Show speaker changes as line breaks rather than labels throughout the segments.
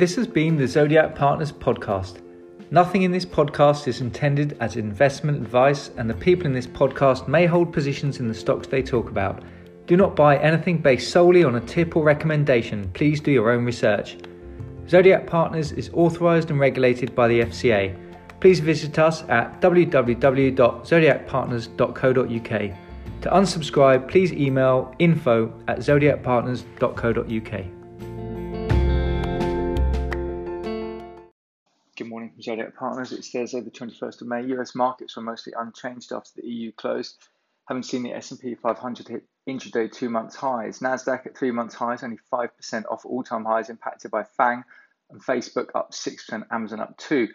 This has been the Zodiac Partners podcast. Nothing in this podcast is intended as investment advice, and the people in this podcast may hold positions in the stocks they talk about. Do not buy anything based solely on a tip or recommendation. Please do your own research. Zodiac Partners is authorized and regulated by the FCA. Please visit us at www.zodiacpartners.co.uk. To unsubscribe, please email info at zodiacpartners.co.uk. morning from Zodiac Partners. It's Thursday, the 21st of May. US markets were mostly unchanged after the EU closed, having seen the S&P 500 hit intraday two months highs. Nasdaq at three months highs, only 5% off all-time highs, impacted by FANG and Facebook up 6%, Amazon up 2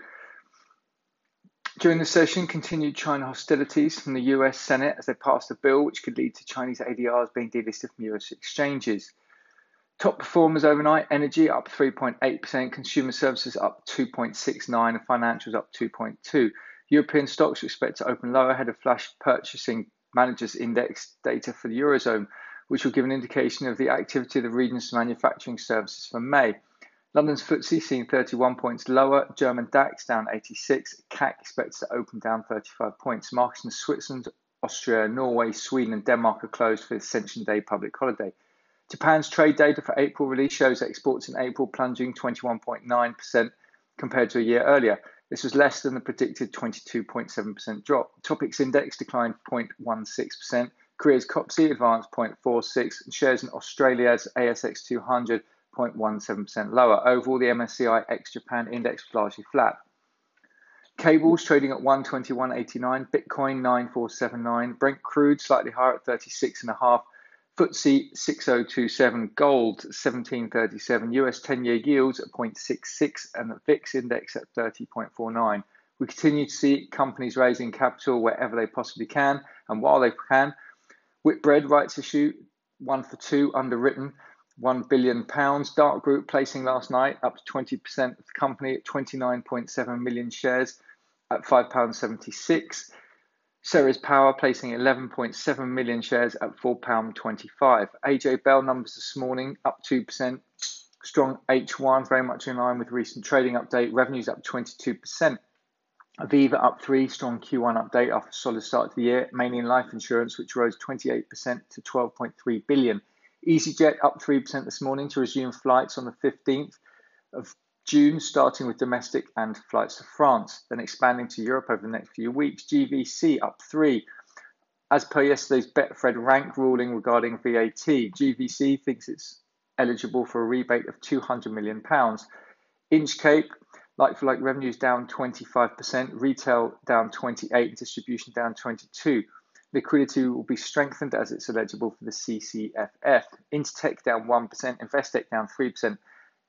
during the session, continued China hostilities from the US Senate as they passed a bill which could lead to Chinese ADRs being delisted from US exchanges. Top performers overnight energy up 3.8%, consumer services up 2.69%, and financials up 2.2%. European stocks are expected to open lower ahead of flash purchasing managers index data for the Eurozone, which will give an indication of the activity of the region's manufacturing services for May. London's FTSE seen 31 points lower, German DAX down 86, CAC expected to open down 35 points. Markets in Switzerland, Austria, Norway, Sweden, and Denmark are closed for Ascension Day public holiday. Japan's trade data for April release shows exports in April plunging 21.9% compared to a year earlier. This was less than the predicted 22.7% drop. TOPIX index declined 0.16%. Korea's KOSPI advanced 0.46%, and shares in Australia's ASX 200 0.17% lower. Overall, the MSCI ex Japan index was largely flat. Cables trading at 121.89, Bitcoin 9479, Brent crude slightly higher at 36.5, FTSE 6027, gold 1737, US 10 year yields at 0.66, and the VIX index at 30.49. We continue to see companies raising capital wherever they possibly can and while they can. Whitbread rights issue, one for two, underwritten. 1 billion pounds. Dart Group placing last night up to 20% of the company at 29.7 million shares at £5.76. Ceres Power placing 11.7 million shares at £4.25. AJ Bell numbers this morning up 2%. Strong H1, very much in line with recent trading update. Revenues up 22%. Aviva up 3%. strong Q1 update after a solid start to the year, mainly in life insurance, which rose 28% to 12.3 billion. EasyJet up 3% this morning to resume flights on the 15th of June, starting with domestic and flights to France, then expanding to Europe over the next few weeks. GVC up 3 as per yesterday's Betfred rank ruling regarding VAT, GVC thinks it's eligible for a rebate of £200 million. Inchcape, like for like revenues down 25%, retail down 28%, distribution down 22. Liquidity will be strengthened as it's eligible for the CCFF. Intertek down 1%, Investec down 3%.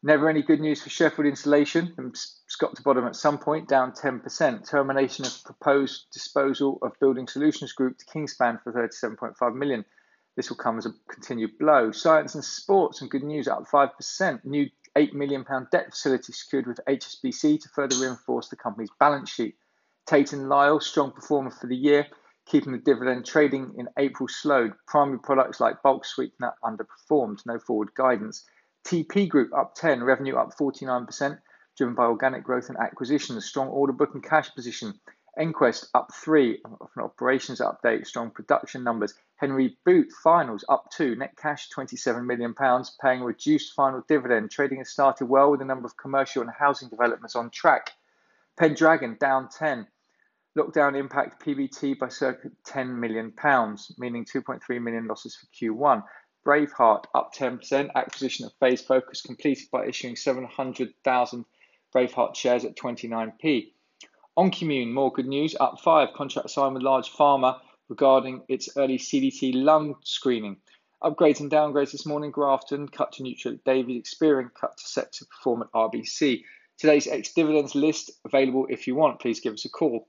Never any good news for Sheffield Insulation, and Scott to bottom at some point, down 10%. Termination of proposed disposal of Building Solutions Group to Kingspan for 37.5 million. This will come as a continued blow. Science in Sports, some good news, up 5%. New £8 million debt facility secured with HSBC to further reinforce the company's balance sheet. Tate and Lyle, strong performer for the year keeping the dividend trading in April slowed. Primary products like bulk sweetener underperformed, no forward guidance. TP Group up 10, revenue up 49%, driven by organic growth and acquisitions, strong order book and cash position. EnQuest up 3, an operations update, strong production numbers. Henry Boot finals up 2, net cash £27 million, paying reduced final dividend. Trading has started well with a number of commercial and housing developments on track. Pendragon down 10, Lockdown impact PBT by circa £10 million, meaning 2.3 million losses for Q1. Braveheart up 10%, acquisition of Phase Focus completed by issuing 700,000 Braveheart shares at 29p. Oncimmune, more good news, up 5, contract signed with large pharma regarding its early CDT lung screening. Upgrades and downgrades this morning, Grafton cut to neutral David Experian cut to set to perform at RBC. Today's ex dividends list available if you want. Please give us a call.